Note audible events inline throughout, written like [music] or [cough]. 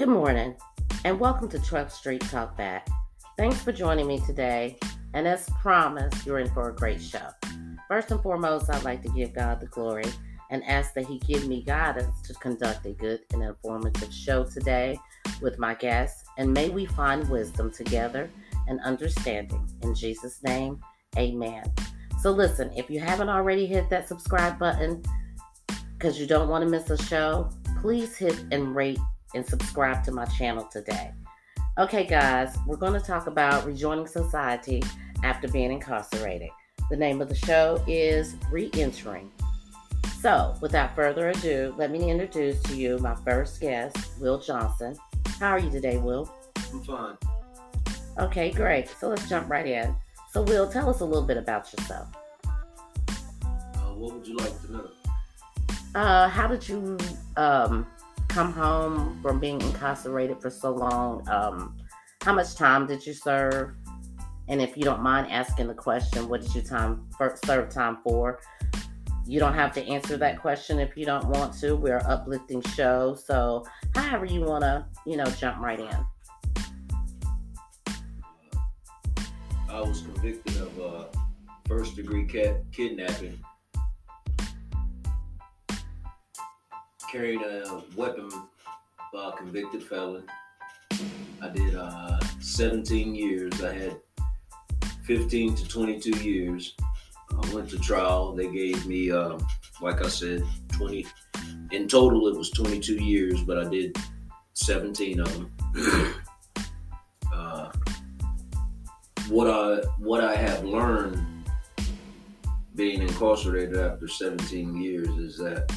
Good morning, and welcome to 12th Street Talk Back. Thanks for joining me today, and as promised, you're in for a great show. First and foremost, I'd like to give God the glory and ask that He give me guidance to conduct a good and informative show today with my guests, and may we find wisdom together and understanding. In Jesus' name, amen. So, listen, if you haven't already hit that subscribe button because you don't want to miss a show, please hit and rate and subscribe to my channel today. Okay, guys, we're going to talk about rejoining society after being incarcerated. The name of the show is Re Entering. So, without further ado, let me introduce to you my first guest, Will Johnson. How are you today, Will? I'm fine. Okay, great. So, let's jump right in. So, Will, tell us a little bit about yourself. Uh, what would you like to know? Uh, how did you um, come home from being incarcerated for so long, um, how much time did you serve? And if you don't mind asking the question, what did you time serve time for? You don't have to answer that question if you don't want to. We're an uplifting show, so however you want to, you know, jump right in. I was convicted of uh, first degree cat- kidnapping carried a weapon by a convicted felon. I did uh, 17 years. I had 15 to 22 years. I went to trial. They gave me, uh, like I said, 20. In total, it was 22 years, but I did 17 of them. [clears throat] uh, what I what I have learned being incarcerated after 17 years is that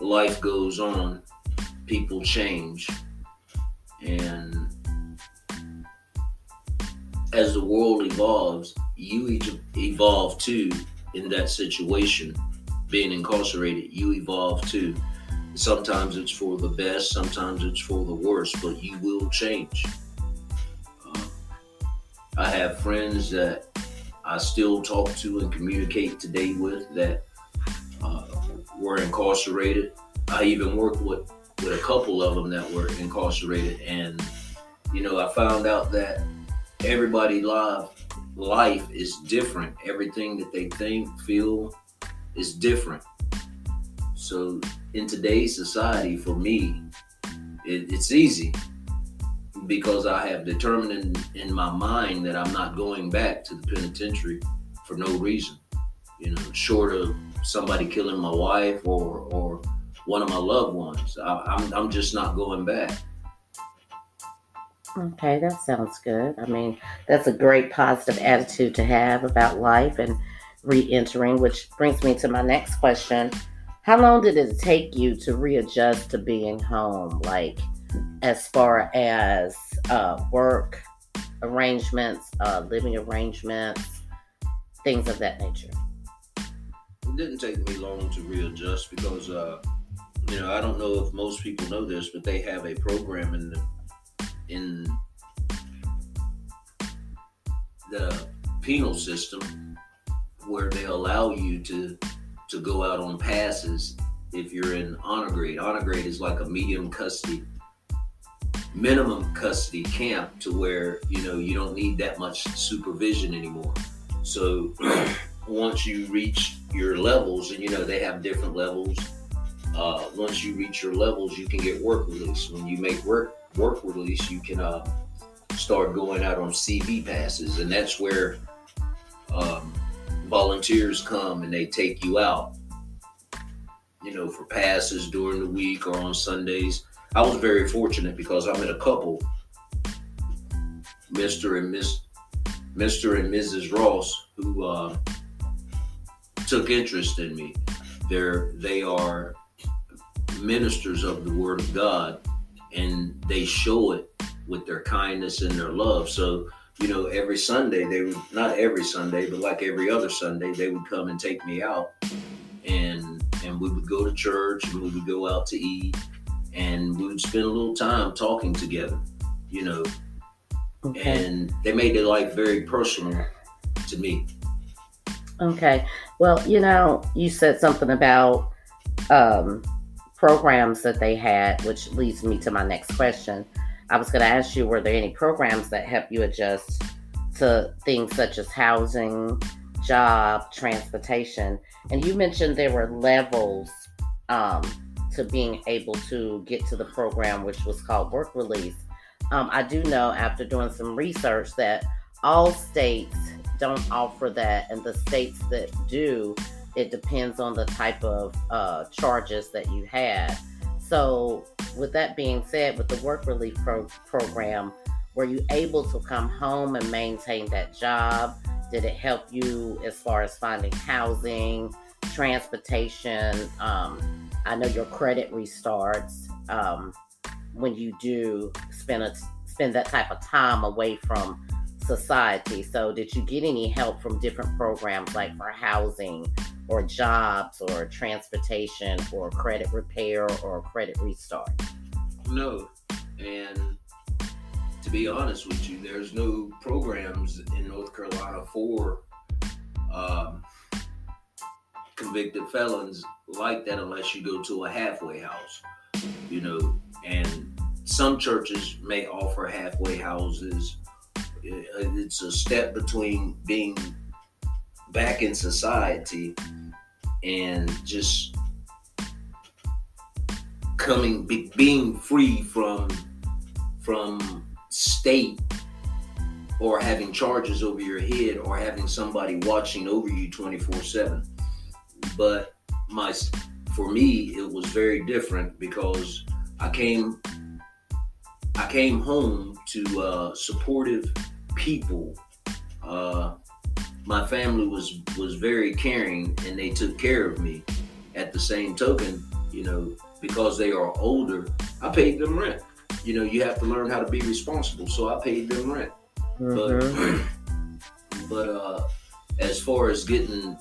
life goes on, people change. And as the world evolves, you evolve too in that situation. Being incarcerated, you evolve too. Sometimes it's for the best, sometimes it's for the worst, but you will change. Uh, I have friends that I still talk to and communicate today with that were incarcerated. I even worked with with a couple of them that were incarcerated, and you know, I found out that everybody life life is different. Everything that they think, feel, is different. So in today's society, for me, it, it's easy because I have determined in, in my mind that I'm not going back to the penitentiary for no reason. You know, short of somebody killing my wife or or one of my loved ones. I, I'm I'm just not going back. Okay, that sounds good. I mean, that's a great positive attitude to have about life and re-entering, which brings me to my next question. How long did it take you to readjust to being home? Like, as far as uh, work arrangements, uh, living arrangements, things of that nature? Didn't take me long to readjust because, uh, you know, I don't know if most people know this, but they have a program in the in the penal system where they allow you to to go out on passes if you're in honor grade. Honor grade is like a medium custody minimum custody camp to where you know you don't need that much supervision anymore. So [clears throat] once you reach your levels, and you know they have different levels. Uh, once you reach your levels, you can get work release. When you make work work release, you can uh, start going out on CV passes, and that's where um, volunteers come and they take you out. You know, for passes during the week or on Sundays. I was very fortunate because I met a couple, Mr. and Miss, Mr. and Mrs. Ross, who uh, took interest in me. They're they are ministers of the Word of God, and they show it with their kindness and their love. So you know, every Sunday they would not every Sunday, but like every other Sunday, they would come and take me out, and and we would go to church and we would go out to eat, and we would spend a little time talking together, you know. Okay. And they made their life very personal to me. Okay. Well, you know, you said something about um, programs that they had, which leads me to my next question. I was going to ask you, were there any programs that help you adjust to things such as housing, job, transportation? And you mentioned there were levels um, to being able to get to the program, which was called work release. Um, I do know after doing some research that all states don't offer that, and the states that do, it depends on the type of uh, charges that you had. So, with that being said, with the work release pro- program, were you able to come home and maintain that job? Did it help you as far as finding housing, transportation? Um, I know your credit restarts um, when you do spend a, spend that type of time away from society. So, did you get any help from different programs like for housing or jobs or transportation or credit repair or credit restart? No. And to be honest with you, there's no programs in North Carolina for um, convicted felons like that unless you go to a halfway house, you know. And some churches may offer halfway houses. Uh, it's a step between being back in society and just coming be, being free from from state or having charges over your head or having somebody watching over you 24/7 but my for me it was very different because I came I came home to uh, supportive people uh, my family was was very caring and they took care of me. At the same token, you know, because they are older, I paid them rent. You know, you have to learn how to be responsible, so I paid them rent. Mm-hmm. But [clears throat] but uh, as far as getting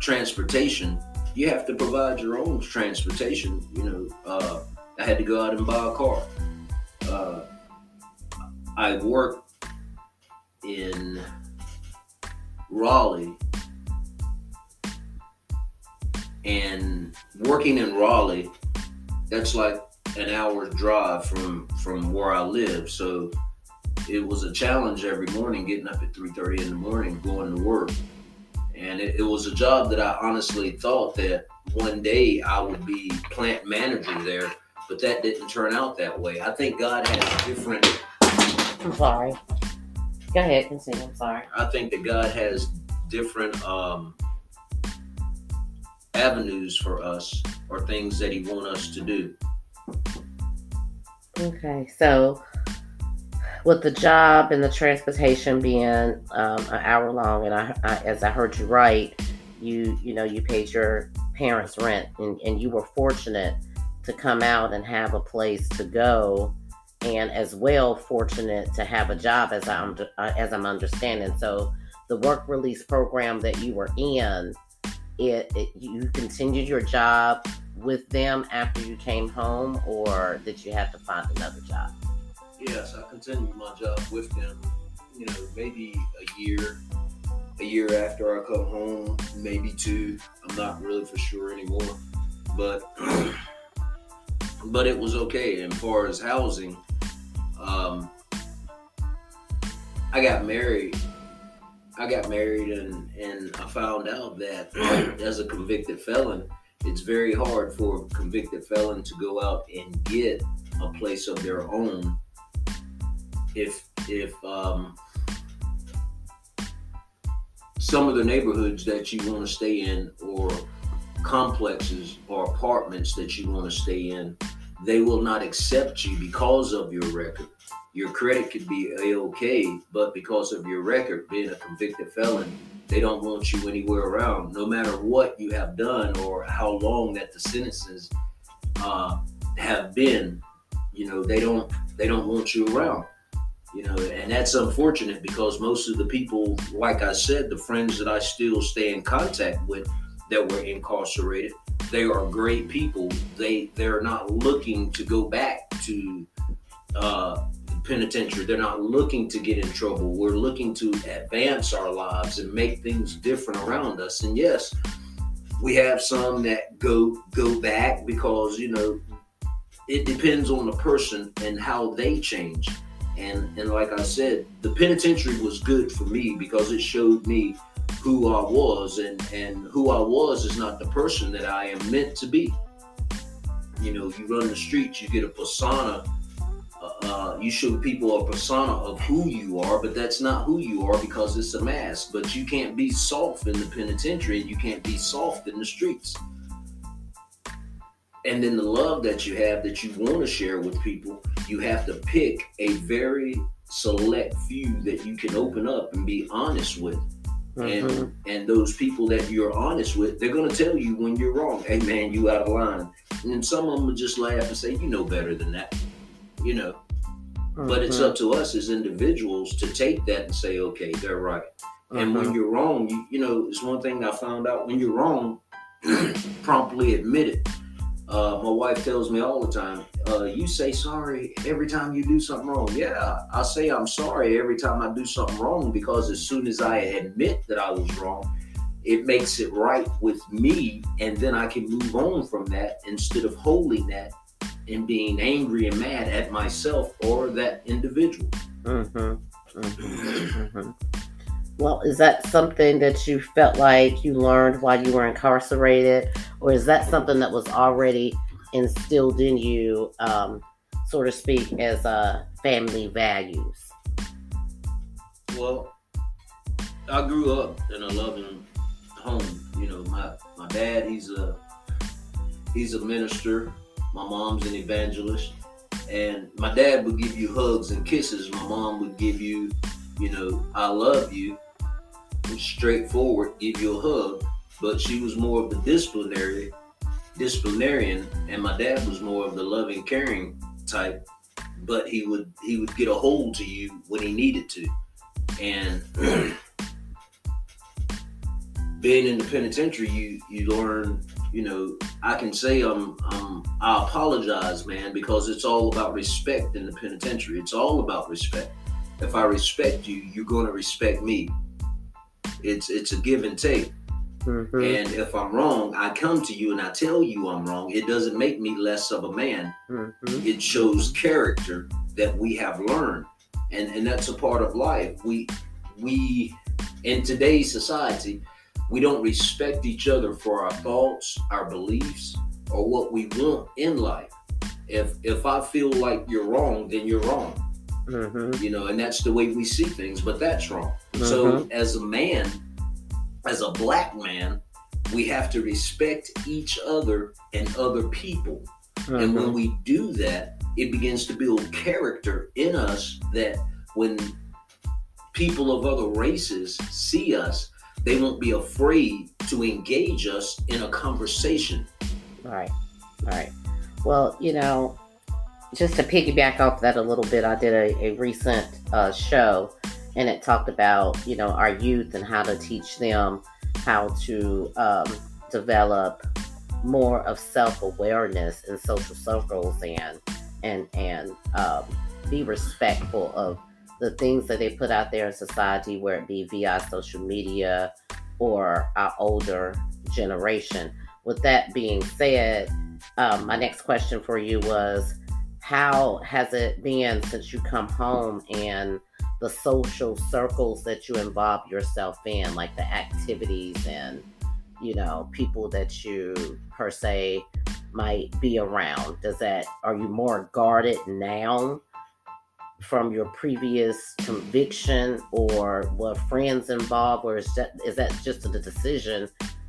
transportation, you have to provide your own transportation. You know, uh, I had to go out and buy a car. Uh, I worked in Raleigh and working in Raleigh, that's like an hour's drive from from where I live. So it was a challenge every morning getting up at 3:30 in the morning going to work. And it, it was a job that I honestly thought that one day I would be plant manager there, but that didn't turn out that way. I think God has different I'm sorry. Go ahead, continue. I'm sorry. I think that God has different um, avenues for us or things that He wants us to do. Okay, so with the job and the transportation being um, an hour long, and I, I, as I heard you right, you you know you paid your parents' rent, and, and you were fortunate to come out and have a place to go and as well fortunate to have a job as I'm uh, as I'm understanding. So the work release program that you were in, it, it you continued your job with them after you came home, or did you have to find another job? Yes, I continued my job with them. You know, maybe a year, a year after I come home, maybe two. I'm not really for sure anymore, but [clears throat] but it was okay. And far as housing, um, I got married. I got married and, and I found out that [clears throat] as a convicted felon, it's very hard for a convicted felon to go out and get a place of their own if if um, some of the neighborhoods that you want to stay in or complexes or apartments that you want to stay in they will not accept you because of your record. Your credit could be a-okay, but because of your record, being a convicted felon, they don't want you anywhere around, no matter what you have done or how long that the sentences uh, have been. You know, they don't they don't want you around. You know, and that's unfortunate because most of the people, like I said, the friends that I still stay in contact with that were incarcerated, they are great people. They they're not looking to go back to uh, penitentiary. They're not looking to get in trouble. We're looking to advance our lives and make things different around us. And yes, we have some that go go back because you know it depends on the person and how they change. And and like I said, the penitentiary was good for me because it showed me who I was, and and who I was is not the person that I am meant to be. You know, you run the streets, you get a persona. Uh, uh, you show people a persona of who you are, but that's not who you are because it's a mask. But you can't be soft in the penitentiary, and you can't be soft in the streets and then the love that you have that you want to share with people, you have to pick a very select few that you can open up and be honest with. Mm-hmm. And and those people that you're honest with, they're gonna tell you when you're wrong. Hey man, you out of line. And some of them will just laugh and say, you know better than that. You know. Mm-hmm. But it's mm-hmm. up to us as individuals to take that and say, okay, they're right. Mm-hmm. And when mm-hmm. you're wrong, you, you know, it's one thing I found out when you're wrong, [clears throat] promptly admit it uh, my wife tells me all the time, uh, you say sorry every time you do something wrong. Yeah, I say I'm sorry every time I do something wrong because as soon as I admit that I was wrong, it makes it right with me, and then I can move on from that instead of holding that and being angry and mad at myself or that individual. Mm-hmm. Mm-hmm. mm-hmm. Well, is that something that you felt like you learned while you were incarcerated, or is that something that was already instilled in you, um, so to speak, as uh, family values? Well, I grew up in a loving home. You know, my my dad, he's a he's a minister. My mom's an evangelist, and my dad would give you hugs and kisses. My mom would give you, you know, I love you straightforward, give you a hug, but she was more of a disciplinary, disciplinarian, and my dad was more of the loving, caring type. But he would he would get a hold to you when he needed to, and [clears throat] being in the penitentiary, you you learn. You know, I can say I'm, I'm I apologize, man, because it's all about respect in the penitentiary. It's all about respect. If I respect you, you're going to respect me it's it's a give and take. Mm-hmm. And if I'm wrong, I come to you and I tell you I'm wrong. It doesn't make me less of a man. Mm-hmm. It shows character that we have learned. And and that's a part of life. We we in today's society, we don't respect each other for our thoughts, our beliefs, or what we want in life. If if I feel like you're wrong, then you're wrong. Mm-hmm. You know, and that's the way we see things, but that's wrong. Mm-hmm. So, as a man, as a black man, we have to respect each other and other people. Mm-hmm. And when mm-hmm. we do that, it begins to build character in us that when people of other races see us, they won't be afraid to engage us in a conversation. Right, right. Well, you know, just to piggyback off that a little bit, I did a, a recent uh, show and it talked about, you know, our youth and how to teach them how to um, develop more of self-awareness in social circles and and and um, be respectful of the things that they put out there in society, where it be via social media or our older generation. With that being said, um, my next question for you was how has it been since you come home and the social circles that you involve yourself in, like the activities and you know people that you per se might be around? Does that are you more guarded now from your previous conviction, or were friends involved, or is that is that just a decision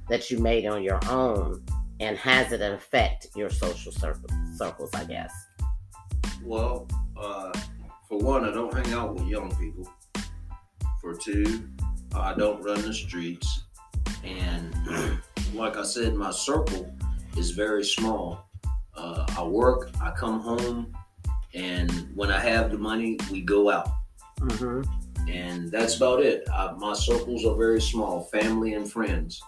that you made on your own? And has it affect your social circles? I guess. Well, uh, for one, I don't hang out with young people. For two, I don't run the streets. And [clears throat] like I said, my circle is very small. Uh, I work, I come home, and when I have the money, we go out. Mm-hmm. And that's about it. I, my circles are very small family and friends.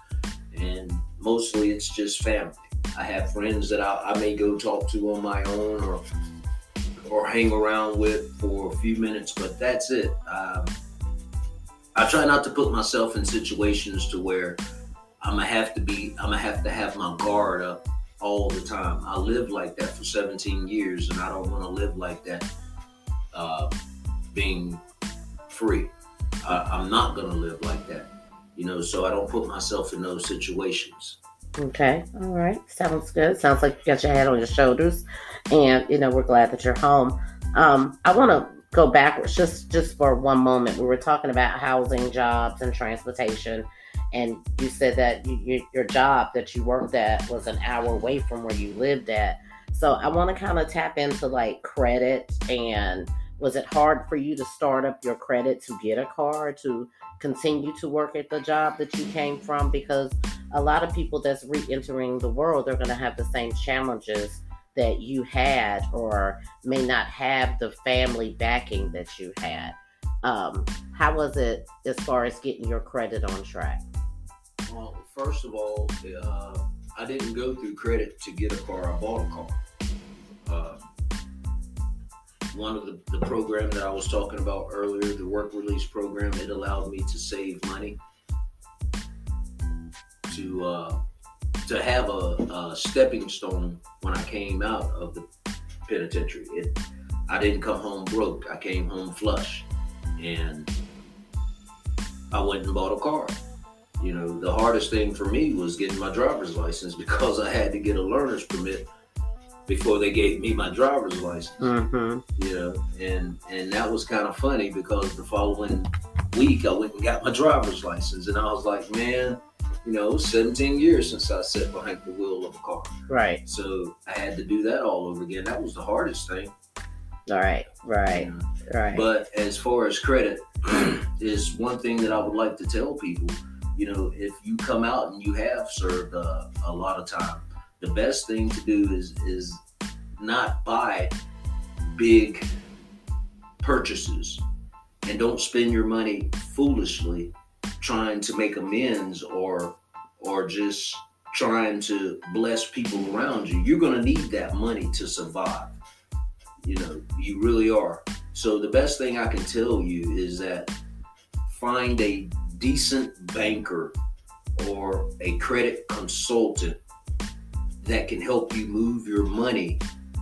And mostly it's just family. I have friends that I, I may go talk to on my own or or hang around with for a few minutes, but that's it. Um, I try not to put myself in situations to where I'm gonna have to be. I'm gonna have to have my guard up all the time. I lived like that for 17 years, and I don't want to live like that. Uh, being free, I, I'm not gonna live like that. You know, so I don't put myself in those situations. Okay, all right, sounds good. Sounds like you got your head on your shoulders, and you know we're glad that you're home. Um, I want to go backwards just just for one moment. We were talking about housing, jobs, and transportation, and you said that you, you, your job that you worked at was an hour away from where you lived at. So I want to kind of tap into like credit and was it hard for you to start up your credit to get a car to continue to work at the job that you came from because a lot of people that's re-entering the world they're going to have the same challenges that you had or may not have the family backing that you had. Um, how was it as far as getting your credit on track? Well first of all uh, i didn't go through credit to get a car i bought a car. Uh, one of the, the program that I was talking about earlier, the work release program, it allowed me to save money to uh, to have a, a, stepping stone when I came out of the penitentiary. It, I didn't come home broke. I came home flush, and I went and bought a car. You know, the hardest thing for me was getting my driver's license [laughs] because I had to get a learner's permit before they gave me my driver's license. Mm-hmm. You know, and and that was kind of funny because the following week I went and got my driver's license, and I was like, man, you know, 17 years since I sat behind the wheel of a car. Right. So I had to do that all over again. That was the hardest thing. All right, right, right. But as far as credit, [clears throat] is one thing that I would like to tell people. You know, if you come out and you have served uh, a lot of time, the best thing to do is is not buy big purchases and don't spend your money foolishly trying to make amends or or just trying to bless people around you. You're to need that money to survive. You know you really are. So the best thing i can tell you is that find a decent banker or a credit consultant that can help you move your money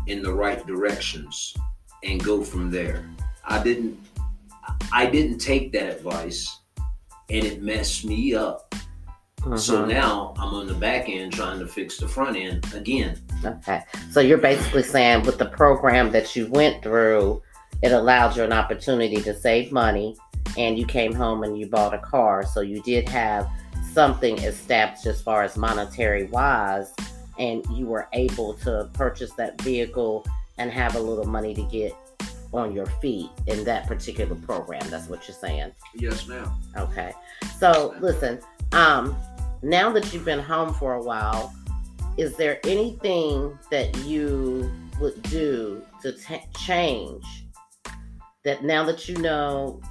in the right directions and go from there. I didn't I didn't take that advice and it messed me up. Uh-huh. So now I'm on the back end trying to fix the front end again. Okay. So you're basically saying with the program that you went through, it allowed you an opportunity to save money and you came home and you bought a car. So you did have something established as far as monetary wise and you were able to purchase that vehicle and have a little money to get on your feet in that particular program. That's what you're saying. Yes, ma'am. Okay. So listen, um, now that you've been home for a while, is there anything that you would do to t- change that now that you know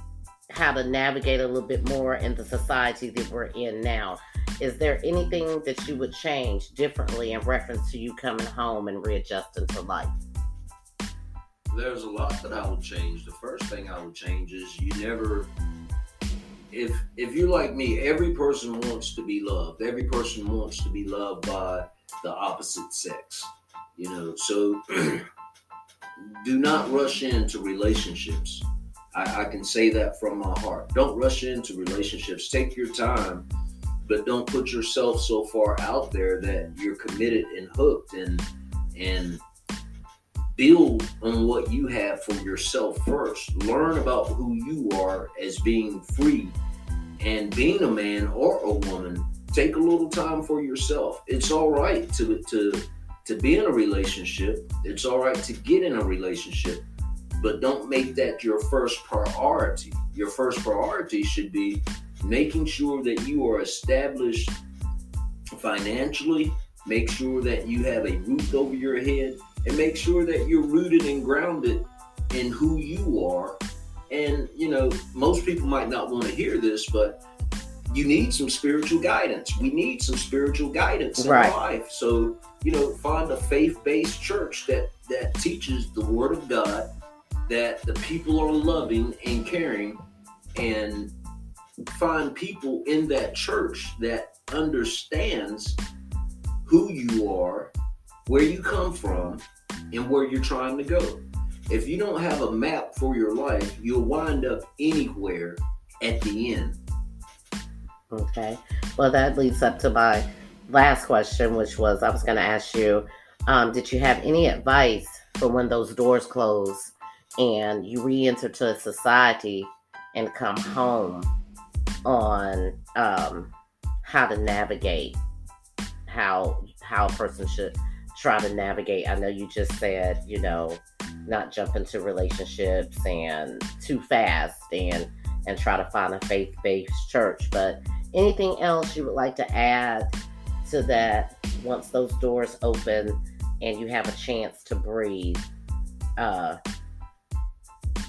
how to navigate a little bit more in the society that we're in now? Is there anything that you would change differently in reference to you coming home and readjusting to life? There's a lot that I would change. The first thing I would change is you never if if you're like me, every person wants to be loved. Every person wants to be loved by the opposite sex. You know, so [clears throat] do not rush into relationships. I, I, can say that from my heart. Don't rush into relationships. Take your time but don't put yourself so far out there that you're committed and hooked and and build on what you have for yourself first. Learn about who you are as being free and being a man or a woman. Take a little time for yourself. It's all right to to to be in a relationship. It's all right to get in a relationship but don't make that your first priority. Your first priority should be making sure that you are established financially, make sure that you have a roof over your head, and make sure that you're rooted and grounded in who you are. And, you know, most people might not want to hear this, but you need some spiritual guidance. We need some spiritual guidance in right. life. So, you know, find a faith-based church that that teaches the word of God, that the people are loving and caring and find people in that church that understands who you are, where you come from, and where you're trying to go. If you don't have a map for your life, you'll wind up anywhere at the end. Okay. Well, that leads up to my last question, which was I was going to ask you um, Did you have any advice for when those doors close and you re enter to society and come home on um, how to navigate how how a person should try to navigate. I know you just said you know not jump into relationships and too fast and and try to find a faith-based church. But anything else you would like to add to that once those doors open and you have a chance to breathe uh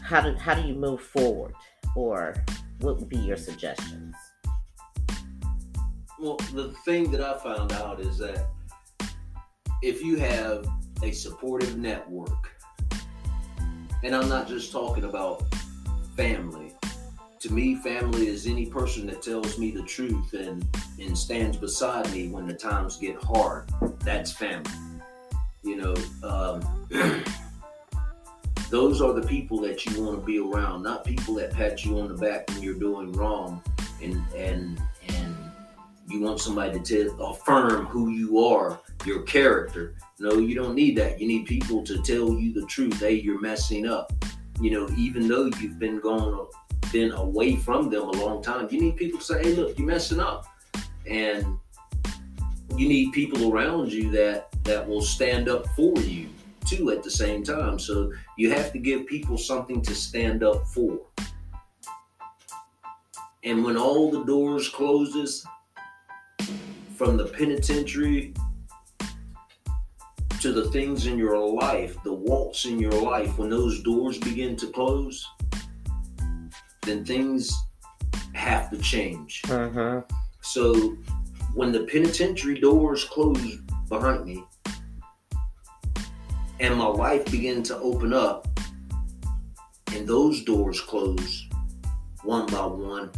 how do how do you move forward? Or what would be your suggestions? Well, the thing that I found out is that if you have a supportive network, and I'm not just talking about family. To me, family is any person that tells me the truth and, and stands beside me when the times get hard. That's family. You know, um, [clears throat] those are the people that you want to be around, not people that pat you on the back when you're doing wrong and and and you want somebody to affirm who you are, your character. No, you don't need that. You need people to tell you the truth. Hey, you're messing up. You know, even though you've been going, been away from them a long time, you need people to say, hey, look, you're messing up. And you need people around you that that will stand up for you too at the same time. So you have to give people something to stand up for. And when all the doors closes, from the penitentiary to the things in your life, the walks in your life, when those doors begin to close, then things have to change. Uh-huh. So when the penitentiary doors close behind me and my life began to open up and those doors close one by one,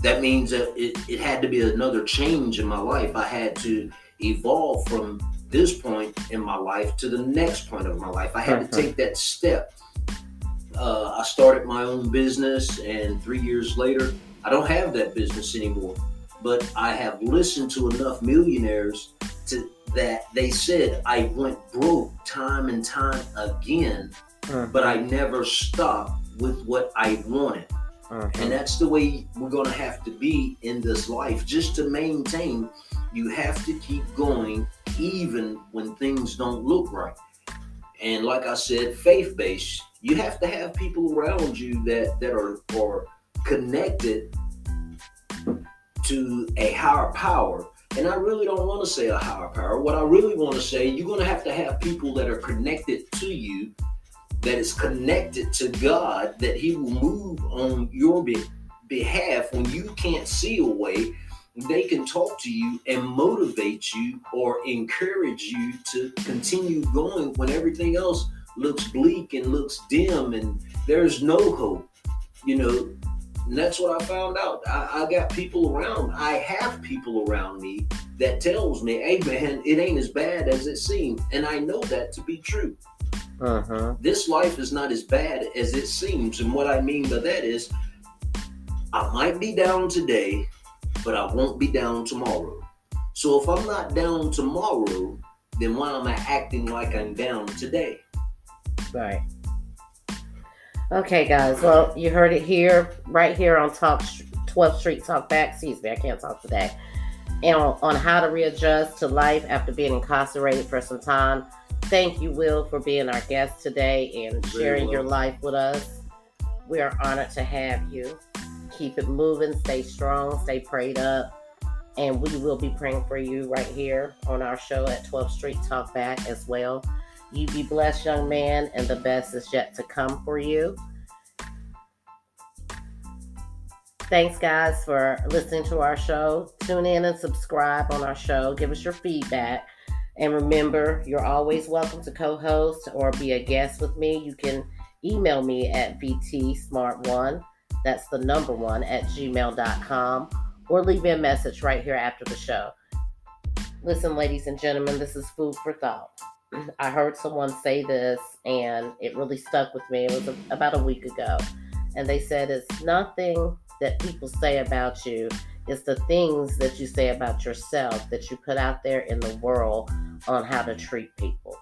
that means that it, it had to be another change in my life. I had to evolve from this point in my life to the next point of my life. I had to take that step. Uh, I started my own business, and three years later, I don't have that business anymore. But I have listened to enough millionaires to that they said I went broke time and time again, uh-huh. but I never stopped with what I wanted. Uh-huh. And that's the way we're going to have to be in this life. Just to maintain, you have to keep going even when things don't look right. And like I said, faith based, you have to have people around you that, that are, are connected to a higher power. And I really don't want to say a higher power. What I really want to say, you're going to have to have people that are connected to you that is connected to God, that He will move on your be- behalf when you can't see a way. They can talk to you and motivate you or encourage you to continue going when everything else looks bleak and looks dim and there's no hope. You know, and that's what I found out. I, I, got people around. I have people around me that tells me, "Hey, man, it ain't as bad as it seems," and I know that to be true. Uh-huh. This life is not as bad as it seems. And what I mean by that is, I might be down today, but I won't be down tomorrow. So if I'm not down tomorrow, then why am I acting like I'm down today? Right. Okay, guys. Well, you heard it here, right here on Talk 12th Street Talk Back. Excuse me, I can't talk today. And on, on how to readjust to life after being incarcerated for some time Thank you, Will, for being our guest today and sharing your life with us. We are honored to have you. Keep it moving, stay strong, stay prayed up. And we will be praying for you right here on our show at 12th Street Talk Back as well. You be blessed, young man, and the best is yet to come for you. Thanks, guys, for listening to our show. Tune in and subscribe on our show. Give us your feedback. And remember, you're always welcome to co host or be a guest with me. You can email me at vtsmart1, that's the number one, at gmail.com, or leave me a message right here after the show. Listen, ladies and gentlemen, this is food for thought. I heard someone say this and it really stuck with me. It was a, about a week ago. And they said it's nothing that people say about you, it's the things that you say about yourself that you put out there in the world on how to treat people.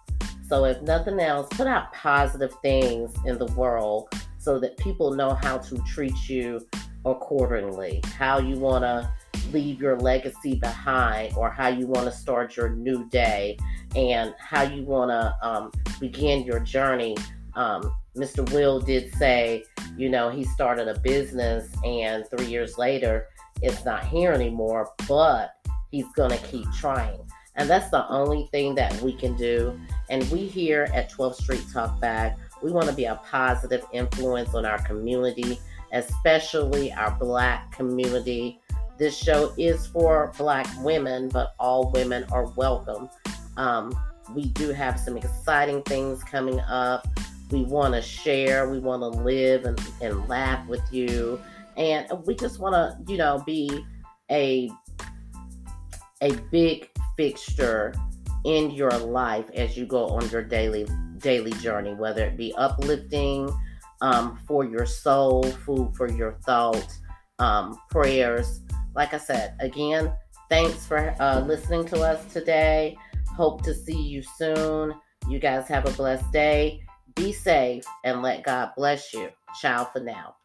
So, if nothing else, put out positive things in the world so that people know how to treat you accordingly, how you want to leave your legacy behind, or how you want to start your new day, and how you want to um, begin your journey. Um, Mr. Will did say, you know, he started a business, and three years later, it's not here anymore, but he's going to keep trying. And that's the only thing that we can do. And we here at 12th Street Talk Back, we want to be a positive influence on our community, especially our black community. This show is for black women, but all women are welcome. Um, we do have some exciting things coming up. We want to share, we want to live and, and laugh with you. And we just want to, you know, be a a big fixture in your life as you go on your daily daily journey, whether it be uplifting um, for your soul, food for your thoughts, um, prayers. Like I said, again, thanks for uh, listening to us today. Hope to see you soon. You guys have a blessed day. Be safe and let God bless you. Ciao for now.